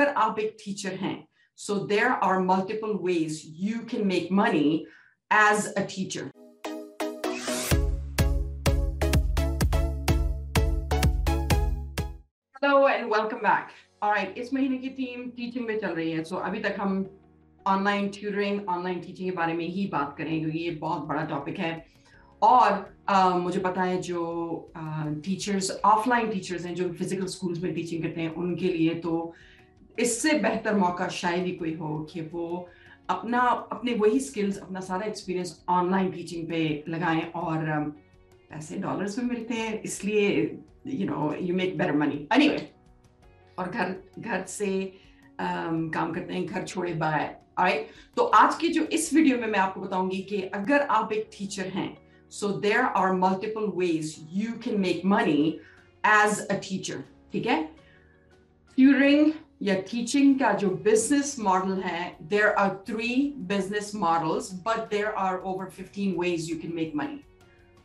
अगर आप एक टीचर हैं so there are multiple ways you can make money as a teacher hello and welcome back alright इस महीने की टीम टीचिंग में चल रही है सो अभी तक हम ऑनलाइन ट्यूटरिंग ऑनलाइन टीचिंग के बारे में ही बात करें, क्योंकि ये बहुत बड़ा टॉपिक है। और मुझे पता है जो टीचर्स ऑफलाइन टीचर्स हैं, जो फ़िज़िकल स्कूल्स में टीचिंग करते हैं, उनके लिए तो इससे बेहतर मौका शायद ही कोई हो कि वो अपना अपने वही स्किल्स अपना सारा एक्सपीरियंस ऑनलाइन टीचिंग पे लगाएँ और um, पैसे डॉलर्स में मिलते हैं इसलिए you know you make better money anyway और घर घर से um, काम करते हैं घर छोड़े बाय। राइट तो आज के जो इस वीडियो में मैं आपको बताऊँगी कि अगर आप एक टीचर हैं so there are multiple ways you can make money as a teacher ठीक है? ट्यूरिंग या टीचिंग का जो बिज़नेस मॉडल है there are three business models but there are over fifteen ways you can make money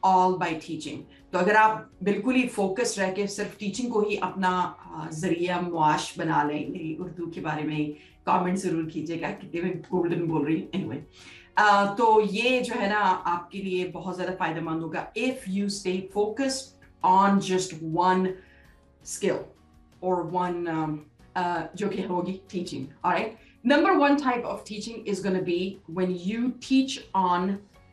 all by teaching तो अगर आप बिल्कुल ही फोकस रह के सिर्फ़ टीचिंग को ही अपना ज़रिया मुआश बना लें मेरी उर्दू के बारे में कमेंट ज़रूर कीजिएगा कितने मैं गोल्डन बोल रही हूँ uh, तो ये जो है ना आपके लिए बहुत ज़्यादा फ़ायदेमंद होगा if you stay focused on just one skill और वन जो कि होगी teaching alright number one type of teaching is going to be when you teach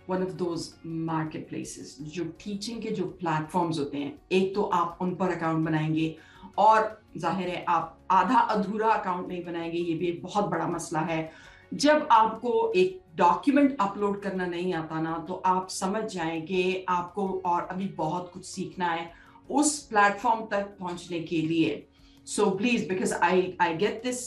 one of those market places जो टीचिंग के जो प्लेटफॉर्म्स होते हैं। एक तो आप उन पर अकाउंट बनाएँगे और ज़ाहिर है आप आधा अधूरा अकाउंट नहीं बनाएँगे, ये भी एक बहुत बड़ा मसला है। जब आपको एक डॉक्यूमेंट अपलोड करना नहीं आता ना तो आप समझ जाए कि आपको और अभी बहुत कुछ सीखना है उस प्लेटफॉर्म तक पहुँचने के लिए। so please because I I get this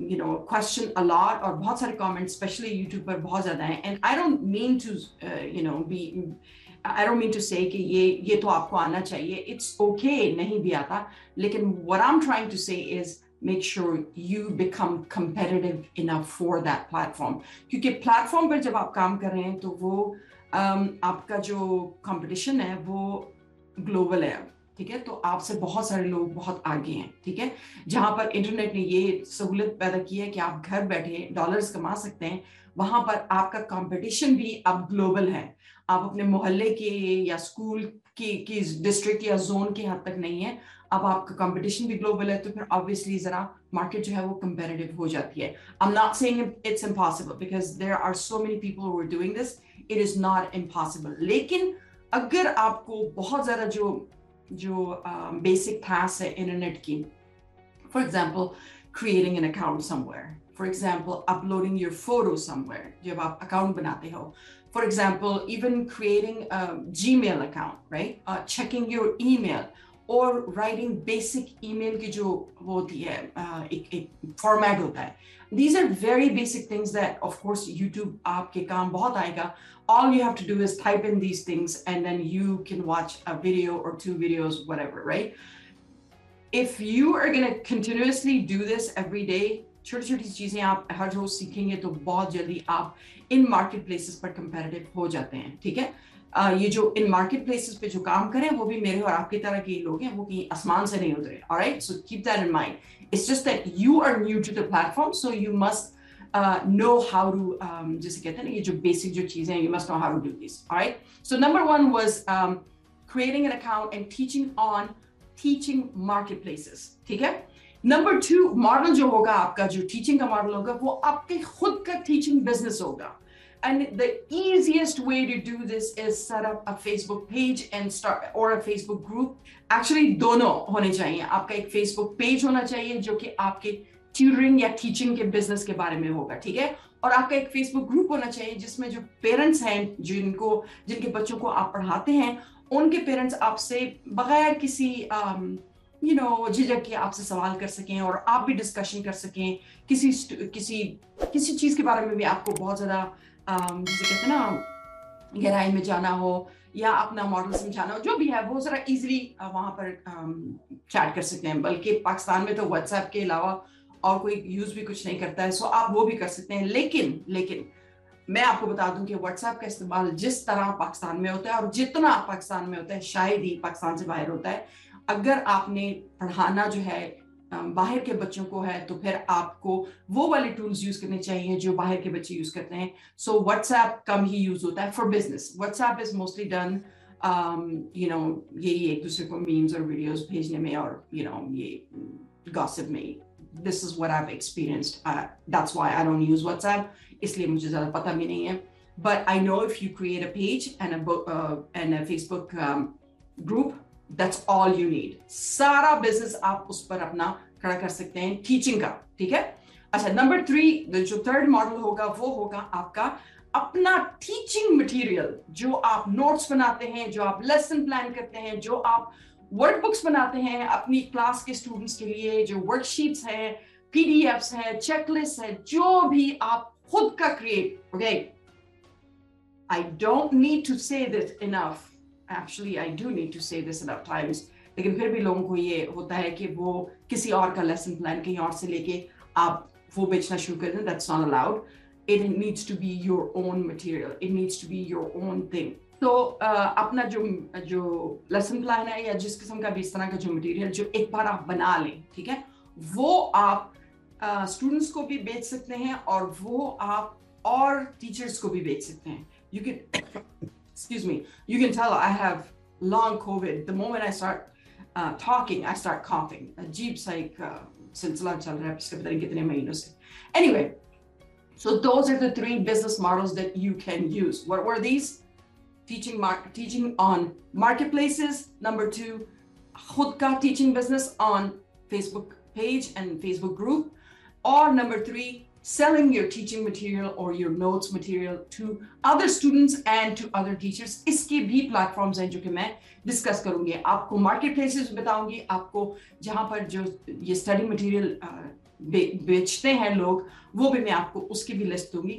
you know question allot और बहुत सारे कमेंट्स स्पेशली यूट्यूब पर बहुत ज़्यादा हैं and I don't mean to you know be I don't mean to say कि ये ये तो आपको आना चाहिए इट्स ओके okay, नहीं भी आता लेकिन what I am trying to say is make sure you become competitive enough for that platform क्योंकि प्लेटफॉर्म पर जब आप काम कर रहे हैं तो वो um, आपका जो कंपटीशन है वो ग्लोबल है ठीक है? तो आपसे बहुत सारे लोग बहुत आगे हैं, ठीक है? जहाँ पर इंटरनेट ने ये सहूलत पैदा की है कि आप घर बैठे डॉलर्स कमा सकते हैं, वहाँ पर आपका कंपटीशन भी अब ग्लोबल है। आप अपने मोहल्ले के या स्कूल की की डिस्ट्रिक्ट या जोन के हद तक नहीं है, अब आपका कंपटीशन भी ग्लोबल है तो फिर ऑब्वियसली जरा मार्केट जो है वो कंपेरेटिव हो जाती है। I am not saying it's impossible because there are so many people who are doing this it is not impossible लेकिन अगर आपको बहुत ज़्यादा जो जो बेसिक टास्क है इंटरनेट की for example creating an account somewhere. For example, uploading your photo somewhere. जब आप account बनाते हो. For example, even creating a Gmail account, right? Uh, checking your email और राइटिंग बेसिक ईमेल की जो होती है एक एक फॉर्मेट होता है। These are very basic things that of course YouTube आपके काम बहुत आएगा। All you have to do is type in these things and then you can watch a video और two videos what right if you are gonna continuously do this every day छोटी छोटी चीज़ें आप हर रोज सीखेंगे तो बहुत जल्दी आप इन मार्केट प्लेसेस पर कंपेरेटिव हो जाते हैं, ठीक है? ये जो इन मार्केट प्लेसेस पे जो काम करें, वो भी मेरे और आपकी तरह के लोग हैं, वो कहीं आसमान से नहीं उतरे। Right so keep that in mind it's just that you are new to the platform so you must know how to जैसे कहते हैं ये जो बेसिक जो चीज़ें हैं you must know how to do this right so number one was creating an account and teaching on teaching market places ठीक है? नंबर टू मॉडल जो होगा आपका, जो टीचिंग का मॉडल होगा, वो आपके खुद का टीचिंग बिज़नेस होगा। And the easiest way to do this is set up a Facebook page and start or a Facebook group. Actually, दोनों होने चाहिए. आपका एक Facebook page होना चाहिए जो कि आपके ट्यूटरिंग या टीचिंग के बिज़नेस के बारे में होगा ठीक है और आपका एक फेसबुक ग्रुप होना चाहिए जिसमें जो पेरेंट्स हैं जिनको जिनके बच्चों को आप पढ़ाते हैं उनके पेरेंट्स आपसे बगैर किसी यू नो झिझक के आपसे सवाल कर सकें और आप भी डिस्कशन कर सकें किसी किसी किसी चीज़ के बारे में भी आपको बहुत ज़्यादा जैसे कहते हैं ना, गहराई में जाना हो या अपना मॉडल समझाना हो, जो भी है, वो जरा इजीली वहाँ पर चैट कर सकते हैं। बल्कि पाकिस्तान में तो व्हाट्सएप के अलावा और कोई यूज़ भी कुछ नहीं करता है सो आप वो भी कर सकते हैं। लेकिन लेकिन, मैं आपको बता दूँ कि व्हाट्सएप का इस्तेमाल जिस तरह पाकिस्तान में होता है और जितना पाकिस्तान में होता है, शायद ही पाकिस्तान से बाहर होता है। अगर आपने पढ़ाना जो है बाहर के बच्चों को है तो फिर आपको वो वाले टूल्स यूज़ करने चाहिए जो बाहर के बच्चे यूज़ करते हैं सो व्हाट्सएप कम ही यूज़ होता है for business WhatsApp is mostly done you know यही एक दूसरे को मीम्स और वीडियोस भेजने में और यू you नो know, ये गॉसिप में is what I've experienced. Uh, that's why I don't use WhatsApp. इसलिए मुझे ज़्यादा पता भी नहीं है. But I know if you create a page and a book uh, and that's all you need. सारा business आप उस पर अपना खड़ा कर सकते हैं टीचिंग का, ठीक है? अच्छा नंबर थ्री जो थर्ड मॉडल होगा, वो होगा आपका अपना टीचिंग मटेरियल जो आप नोट्स बनाते हैं, जो आप लेसन प्लान करते हैं, जो आप वर्कबुक्स बनाते हैं, अपनी क्लास के स्टूडेंट्स के लिए, जो वर्कशीट्स हैं पीडीएफ्स हैं चेकलिस्ट है, जो भी आप खुद का create okay I don't need to say this enough actually I do need to say this enough times लेकिन फिर भी लोगों को ये होता है कि वो किसी और का लेसन प्लान कहीं और से लेके आप वो बेचना शुरू कर दें that's not allowed it needs to be your own material it needs to be your own thing तो अपना जो जो लेसन प्लान है या जिस किस्म का भी इस तरह का जो मटेरियल जो एक बार आप बना लें ठीक है? वो आप स्टूडेंट्स uh, को भी बेच सकते हैं और वो आप और टीचर्स को भी बेच सकते हैं. You can excuse me you can tell i have long covid the moment i start uh, talking, I start coughing. अजीब सा एक सिलसिला चल रहा है पिछले पता नहीं कितने महीनों से. Anyway, so those are the three business models that you can use. What were these? Teaching mark, teaching on marketplaces. Number two, khud ka teaching business on Facebook page and Facebook group. Or number three, selling your teaching material or your notes material to other students and to other teachers इसके भी platforms हैं जो कि मैं discuss करूंगी आपको market places बताऊंगी आपको जहां पर जो ये study material बेचते हैं लोग वो भी मैं आपको उसकी भी लिस्ट दूंगी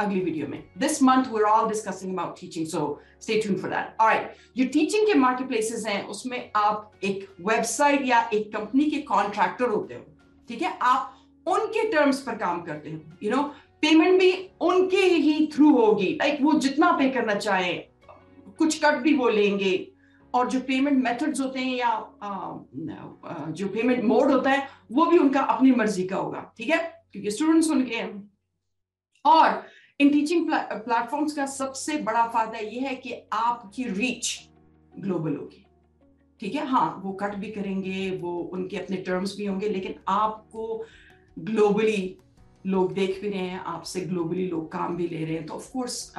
अगली वीडियो में this month we're all discussing about teaching so stay tuned for that all right जो टीचिंग के मार्केट प्लेसेस हैं उसमें आप एक वेबसाइट या एक कंपनी के कॉन्ट्रैक्टर होते हो ठीक है आप उनके टर्म्स पर काम करते हैं। यू नो पेमेंट भी उनके ही थ्रू होगी। लाइक वो जितना पे करना चाहे, कुछ कट भी वो लेंगे। और जो पेमेंट मेथड्स होते हैं या जो पेमेंट मोड होता है, वो भी उनका अपनी मर्ज़ी का होगा। ठीक है? क्योंकि स्टूडेंट्स उनके हैं। और इन टीचिंग प्लेटफॉर्म्स का सबसे बड़ा फ़ायदा यह है कि आपकी रीच ग्लोबल होगी। ठीक है? हाँ वो कट भी करेंगे, वो उनके अपने टर्म्स भी होंगे, लेकिन आपको ग्लोबली लोग देख भी रहे हैं, आपसे ग्लोबली लोग काम भी ले रहे हैं। तो of course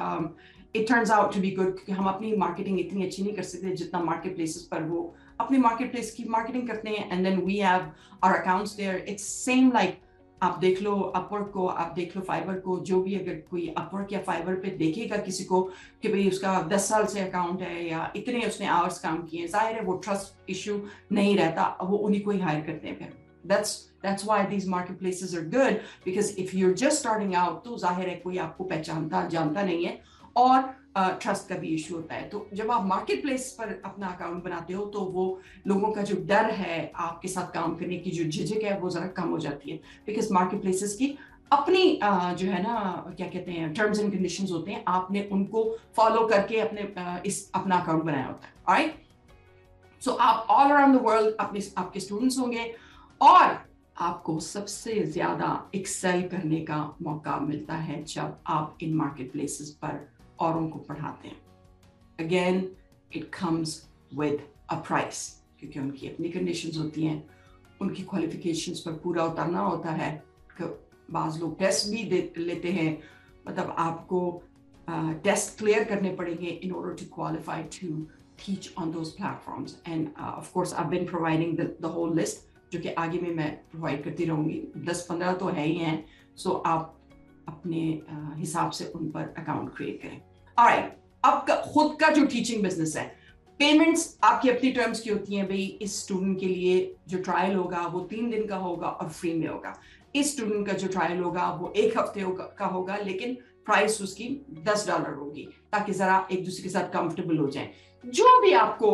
it turns out to be good क्योंकि हम अपनी मार्केटिंग इतनी अच्छी नहीं कर सकते जितना मार्केट प्लेसेस पर वो अपनी मार्केट प्लेस की मार्केटिंग करते हैं and then we have our accounts there it's same like आप देख लो अपवर्क को, आप देख लो फाइबर को, जो भी अगर कोई अपवर्क या फाइबर पे देखेगा किसी को कि भाई उसका दस साल से अकाउंट है या इतने उसने आवर्स काम किए ज़ाहिर है वो ट्रस्ट इशू नहीं रहता, वो उन्हीं को ही हायर करते हैं फिर। That's that's why these marketplaces are good because if you're just starting out तो ज़ाहिर है कोई आपको पहचानता जानता नहीं है और ट्रस्ट uh, का भी इशू होता है। तो जब आप मार्केट प्लेस पर अपना अकाउंट बनाते हो तो वो लोगों का जो डर है आपके साथ काम करने की जो झिझक है वो जरा कम हो जाती है। बिकॉज़ मार्केट प्लेसेस की अपनी uh, जो है ना क्या कहते हैं टर्म्स एंड कंडीशंस होते हैं आपने उनको फॉलो करके अपने uh, इस अपना अकाउंट बनाया होता है। राइट सो आप ऑल अराउंड द वर्ल्ड अपने आपके स्टूडेंट्स होंगे और आपको सबसे ज़्यादा एक्सेल करने का मौका मिलता है जब आप इन मार्केट प्लेसेस पर औरों को पढ़ाते हैं। Again it comes with a price क्योंकि उनकी अपनी कंडीशंस होती हैं। उनकी क्वालिफिकेशंस पर पूरा उतरना होता है बाज लोग टेस्ट भी दे लेते हैं। मतलब आपको टेस्ट क्लियर करने पड़ेंगे in order to qualify to teach on those platforms and uh, of course i've the, the whole list जो कि आगे में मैं प्रोवाइड करती रहूँगी। दस पंद्रह तो है ही हैं सो आप अपने हिसाब से उन पर अकाउंट क्रिएट करें। राइट अब खुद का जो टीचिंग बिज़नेस है पेमेंट्स आपकी अपनी टर्म्स की होती हैं, भाई, इस स्टूडेंट के लिए जो ट्रायल होगा, वो तीन दिन का होगा और फ्री में होगा। इस स्टूडेंट का जो ट्रायल होगा, वो एक हफ़्ते का होगा, लेकिन प्राइस उसकी दस डॉलर होगी, ताकि जरा एक दूसरे के साथ कंफर्टेबल हो जाए। जो भी आपको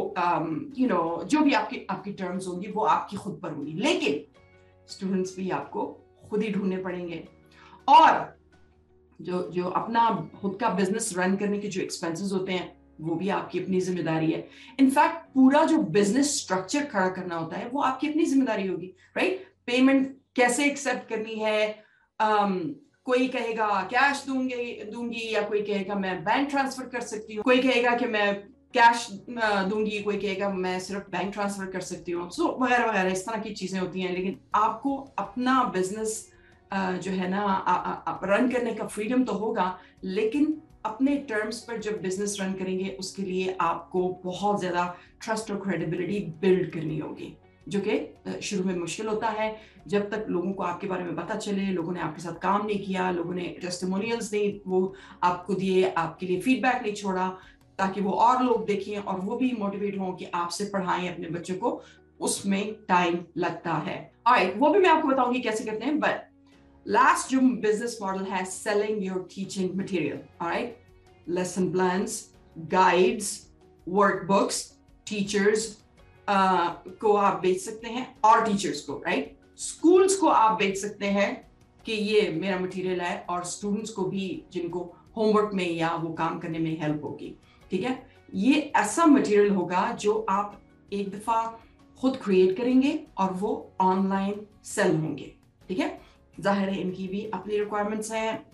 यू um, नो जो भी आपकी आपकी टर्म्स होंगी वो आपकी खुद पर होंगी। लेकिन स्टूडेंट्स भी आपको खुद ही ढूँढने पड़ेंगे। और जो जो अपना खुद का बिज़नेस रन करने के जो एक्सपेंसेस होते हैं वो भी आपकी अपनी ज़िम्मेदारी है। इनफैक्ट पूरा जो बिज़नेस स्ट्रक्चर खड़ा करना होता है वो आपकी अपनी ज़िम्मेदारी होगी राइट पेमेंट कैसे एक्सेप्ट करनी है? Um, कोई कहेगा कैश दूँगी दूँगी या कोई कहेगा मैं बैंक ट्रांसफ़र कर सकती हूँ। कोई कहेगा कि मैं कैश दूँगी, कोई कहेगा, मैं सिर्फ़ बैंक ट्रांसफ़र कर सकती हूँ। सो वगैरह वगैरह, इस तरह की चीज़ें होती हैं। लेकिन आपको अपना बिज़नेस जो है ना रन करने का फ्रीडम तो होगा, लेकिन अपने टर्म्स पर जब बिज़नेस रन करेंगे, उसके लिए आपको बहुत ज़्यादा ट्रस्ट और क्रेडिबिलिटी बिल्ड करनी होगी, जो कि शुरू में मुश्किल होता है। जब तक लोगों को आपके बारे में पता चले, लोगों ने आपके साथ काम नहीं किया, लोगों ने टेस्टिमोनियल्स नहीं, वो आपको दिए, आपके लिए फीडबैक नहीं छोड़ा ताकि वो और लोग देखें और वो भी मोटिवेट हों कि आपसे पढ़ाएँ अपने बच्चों को उसमें टाइम लगता है। Right, वो भी मैं आपको बताऊँगी कैसे करते हैं बट लास्ट जो बिज़नेस मॉडल है selling your teaching material lesson plans guides workbooks teachers को आप बेच सकते हैं और टीचर्स को राइट right? स्कूल्स को आप बेच सकते हैं कि ये मेरा मटेरियल है और स्टूडेंट्स को भी जिनको होमवर्क में या वो काम करने में हेल्प होगी। ठीक है? ये ऐसा मटेरियल होगा जो आप एक दफ़ा खुद क्रिएट करेंगे और वो ऑनलाइन सेल होंगे। ठीक है? ज़ाहिर है इनकी भी अपनी रिक्वायरमेंट्स हैं,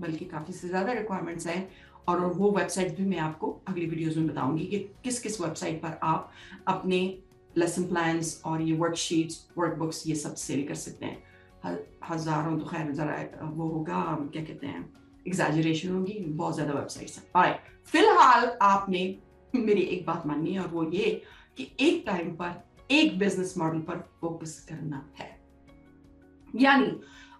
बल्कि काफ़ी से ज़्यादा रिक्वायरमेंट्स हैं और वो वेबसाइट भी मैं आपको अगली वीडियोस में बताऊँगी कि किस किस वेबसाइट पर आप अपने लेसन प्लान्स और ये वर्कशीट्स वर्कबुक्स ये सब सेल कर सकते हैं, हज़ारों तो खैर जरा वो होगा, क्या कहते हैं? एग्जैजरेशन होगी, बहुत ज़्यादा वेबसाइट्स हैं। फ़िलहाल आपने मेरी एक बात माननी है और वो ये कि एक टाइम पर, एक बिज़नेस मॉडल पर फोकस करना है। यानी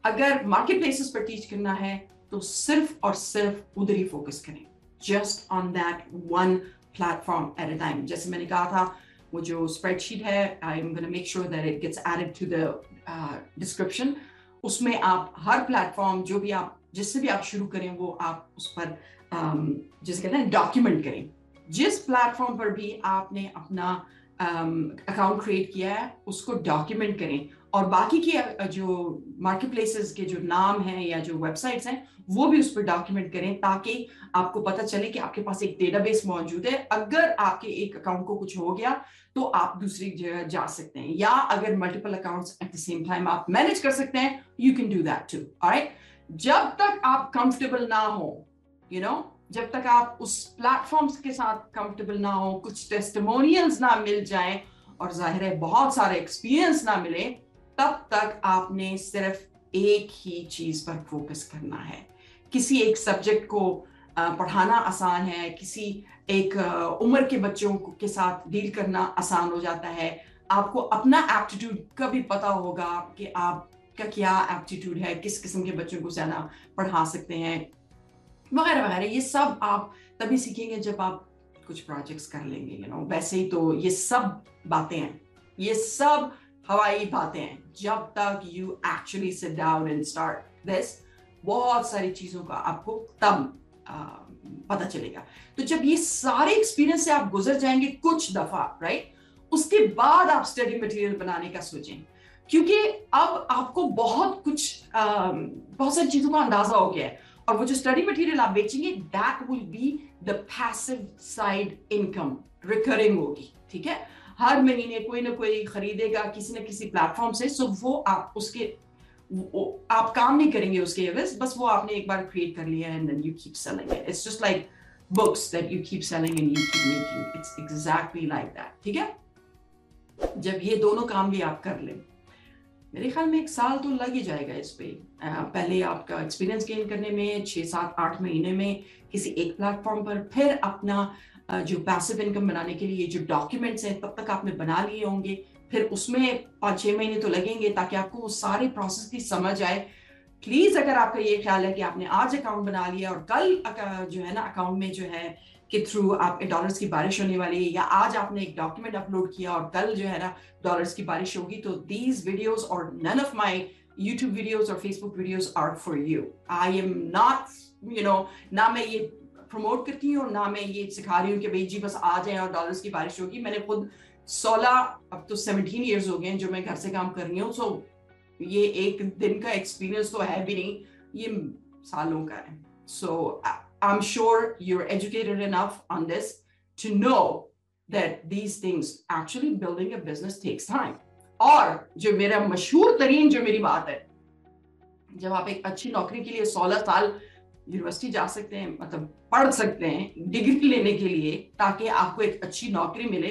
अगर मार्केट प्लेसेस पर टीच करना है तो सिर्फ़ और सिर्फ़ उधर ही फोकस करें। Just on that one platform at a time जैसे मैंने कहा था, वो जो स्प्रेडशीट है I am gonna make sure that it gets added to the description उसमें आप हर प्लेटफॉर्म जो भी आप जिससे भी आप शुरू करें, वो आप उस पर जैसे कहते हैं डॉक्यूमेंट करें। जिस प्लेटफॉर्म पर भी आपने अपना अकाउंट क्रिएट किया है, उसको डॉक्यूमेंट करें। और बाकी के जो मार्केट प्लेसेस के जो नाम हैं या जो वेबसाइट्स हैं, वो भी उस पर डॉक्यूमेंट करें ताकि आपको पता चले कि आपके पास एक डेटाबेस मौजूद है। अगर आपके एक अकाउंट को कुछ हो गया तो आप दूसरी जगह जा सकते हैं। या अगर multiple accounts at the same time आप मैनेज कर सकते हैं you can do that too right जब तक आप कंफर्टेबल ना हो यू नो जब तक आप उस प्लेटफॉर्म्स के साथ कंफर्टेबल ना हो, कुछ टेस्टिमोनियल्स ना मिल जाए, और ज़ाहिर है बहुत सारे एक्सपीरियंस ना मिले, तब तक आपने सिर्फ़ एक ही चीज़ पर फोकस करना है। किसी एक सब्जेक्ट को पढ़ाना आसान है, किसी एक उम्र के बच्चों के साथ डील करना आसान हो जाता है। आपको अपना एप्टीट्यूड का भी पता होगा कि आपका क्या एप्टीट्यूड है, किस किस्म के बच्चों को ज़्यादा पढ़ा सकते हैं, वगैरह वगैरह। ये सब आप तभी सीखेंगे जब आप कुछ प्रोजेक्ट्स कर लेंगे यू नो? वैसे ही तो ये सब बातें हैं। ये सब हवाई बातें हैं। जब तक you actually sit down and start this बहुत सारी चीज़ों का आपको तब पता चलेगा। तो जब ये सारे एक्सपीरियंस से आप गुजर जाएँगे कुछ दफ़ा राइट उसके बाद आप स्टडी मटेरियल बनाने का सोचें। क्योंकि अब आपको बहुत कुछ आ, बहुत सारी चीज़ों का अंदाज़ा हो गया है। और वो जो स्टडी मटेरियल आप बेचेंगे that will be the passive side income recurring होगी ठीक है? हर महीने कोई ना कोई खरीदेगा किसी न किसी प्लेटफॉर्म से सो वो आप उसके वो, आप काम नहीं करेंगे उसके एवज बस वो आपने एक बार क्रिएट कर लिया and then you keep selling it it's just like books that you keep selling and you keep making it's exactly like that ठीक है? जब ये दोनों काम भी आप कर लें। मेरे ख्याल में एक साल तो लग ही जाएगा इस पे। पहले आपका एक्सपीरियंस गेन करने में छः सात, आठ महीने में किसी एक प्लेटफॉर्म पर, फिर अपना जो पैसिव इनकम बनाने के लिए जो डॉक्यूमेंट्स हैं, तब तक आपने बना लिए होंगे। फिर उसमें पाँच छः महीने तो लगेंगे ताकि आपको वो सारे प्रोसेस की समझ आए। प्लीज़ अगर आपका ये ख्याल है कि आपने आज अकाउंट बना लिया और कल जो है ना अकाउंट में जो है के थ्रू आप डॉलर्स की बारिश होने वाली है, या आज आपने एक डॉक्यूमेंट अपलोड किया और कल जो है ना डॉलर्स की बारिश होगी तो दीज वीडियोस और none of my YouTube videos और Facebook videos are for you I am not you know ना मैं ये प्रमोट करती हूँ और ना मैं ये सिखा रही हूँ कि भाई जी बस आ जाए और डॉलर्स की बारिश होगी। मैंने खुद सोलह, अब तो सेवनटीन ईयर्स हो गए हैं जो मैं घर से काम कर रही हूँ सो ये एक दिन का एक्सपीरियंस तो है भी नहीं, ये सालों का है। So I am sure you are educated enough on this to know that these things, actually building a business takes time. और जो मेरा मशहूर तरीन, जो मेरी बात है, जब आप एक अच्छी नौकरी के लिए सोलह साल यूनिवर्सिटी जा सकते हैं मतलब पढ़ सकते हैं डिग्री लेने के लिए, ताकि आपको एक अच्छी नौकरी मिले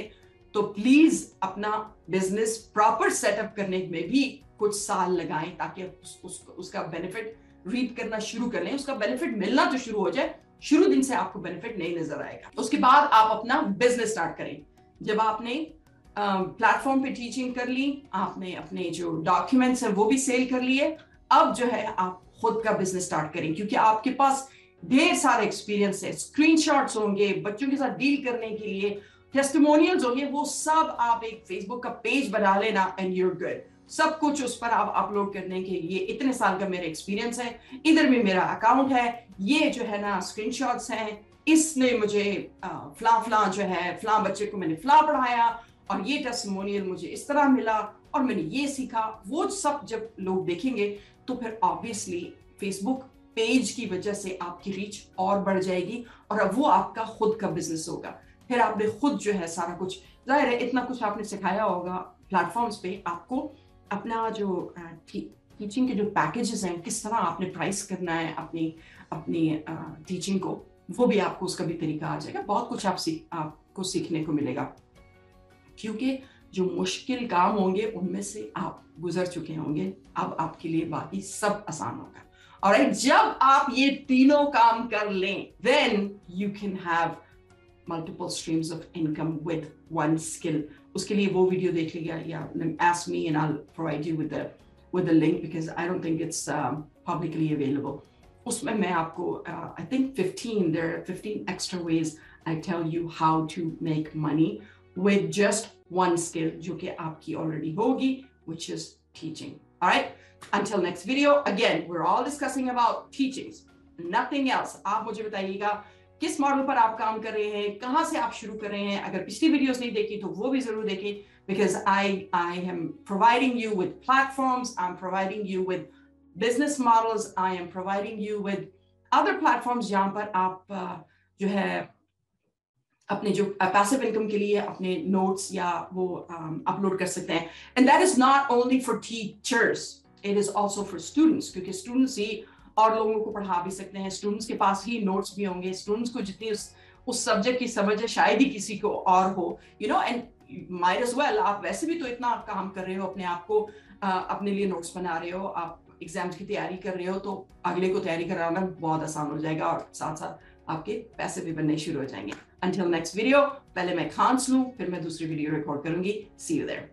तो प्लीज़ अपना बिज़नेस प्रॉपर सेटअप करने में भी कुछ साल लगाएँ ताकि उस, उस, उसका बेनिफिट रीड करना शुरू कर लें। उसका बेनिफिट मिलना तो शुरू हो जाए शुरू दिन से आपको बेनिफिट नहीं नज़र आएगा। उसके बाद आप अपना बिज़नेस स्टार्ट करें। जब आपने प्लेटफॉर्म पे टीचिंग कर ली आपने अपने जो डॉक्यूमेंट्स हैं वो भी सेल कर लिए अब जो है आप खुद का बिज़नेस स्टार्ट करें। क्योंकि आपके पास ढेर सारे एक्सपीरियंस है। स्क्रीनशॉट्स होंगे बच्चों के साथ डील करने के लिए टेस्टिमोनियल्स होंगे वो सब आप एक फेसबुक का पेज बना लेना एंड यूर गुड सब कुछ उस पर आप अपलोड करने के लिए इतने साल का मेरा एक्सपीरियंस है। इधर भी मेरा अकाउंट है। ये जो है ना स्क्रीनशॉट्स हैं। इसने मुझे फ्ला फ्ला जो है, फ्ला बच्चे को मैंने फ्ला पढ़ाया और ये टेस्टिमोनियल मुझे इस तरह मिला और मैंने ये सीखा। वो सब जब लोग देखेंगे तो फिर ऑब्वियसली फेसबुक पेज की वजह से आपकी रीच और बढ़ जाएगी और अब वो आपका खुद का बिज़नेस होगा। फिर आपने खुद जो है सारा कुछ, ज़ाहिर है इतना कुछ आपने सिखाया होगा प्लेटफॉर्म्स पे आपको। अपना जो टीचिंग के जो पैकेजेस हैं, किस तरह आपने प्राइस करना है अपनी अपनी टीचिंग को, वो भी आपको उसका भी तरीका आ जाएगा। बहुत कुछ आप सीख, आपको सीखने को मिलेगा। क्योंकि जो मुश्किल काम होंगे, उनमें से आप गुजर चुके होंगे। अब आपके लिए बाकी सब आसान होगा। और जब आप ये तीनों काम कर लें then you can have Multiple streams of income with one skill उसके लिए वो वीडियो देख लीजिए या ask me and I'll provide you with the with the link because I don't think it's um, publicly available. उसमें मैं आपको uh, I think 15 there are 15 extra ways I tell you how to make money with just one skill जो कि आपकी already होगी which is teaching. All right. Until next video, again, we're all discussing about teachings, nothing else. आप मुझे बताइएगा किस model पर आप काम कर रहे हैं कहाँ से आप शुरू कर रहे हैं अगर पिछली वीडियोस नहीं देखी तो वो भी ज़रूर देखें because I I am providing you with platforms, I'm providing you with business models, I am providing you with other platforms जहाँ पर आप जो है अपने जो पैसिव इनकम के लिए अपने नोट्स या वो अपलोड कर सकते हैं। And that is not only for teachers it is also for students क्योंकि स्टूडेंट्स ही और लोगों को पढ़ा भी सकते हैं। स्टूडेंट्स के पास ही नोट्स भी होंगे। स्टूडेंट्स को जितनी उस उस सब्जेक्ट की समझ है शायद ही किसी को और हो। You know and might as well आप वैसे भी तो इतना काम कर रहे हो अपने आप को अपने लिए नोट्स बना रहे हो। आप एग्ज़ाम्स की तैयारी कर रहे हो तो अगले को तैयारी कराना बहुत आसान हो जाएगा और साथ साथ आपके पैसे भी बनने शुरू हो जाएँगे। Until next video, पहले मैं खांस लूँ फिर मैं दूसरी वीडियो रिकॉर्ड करूँगी। सी यू देयर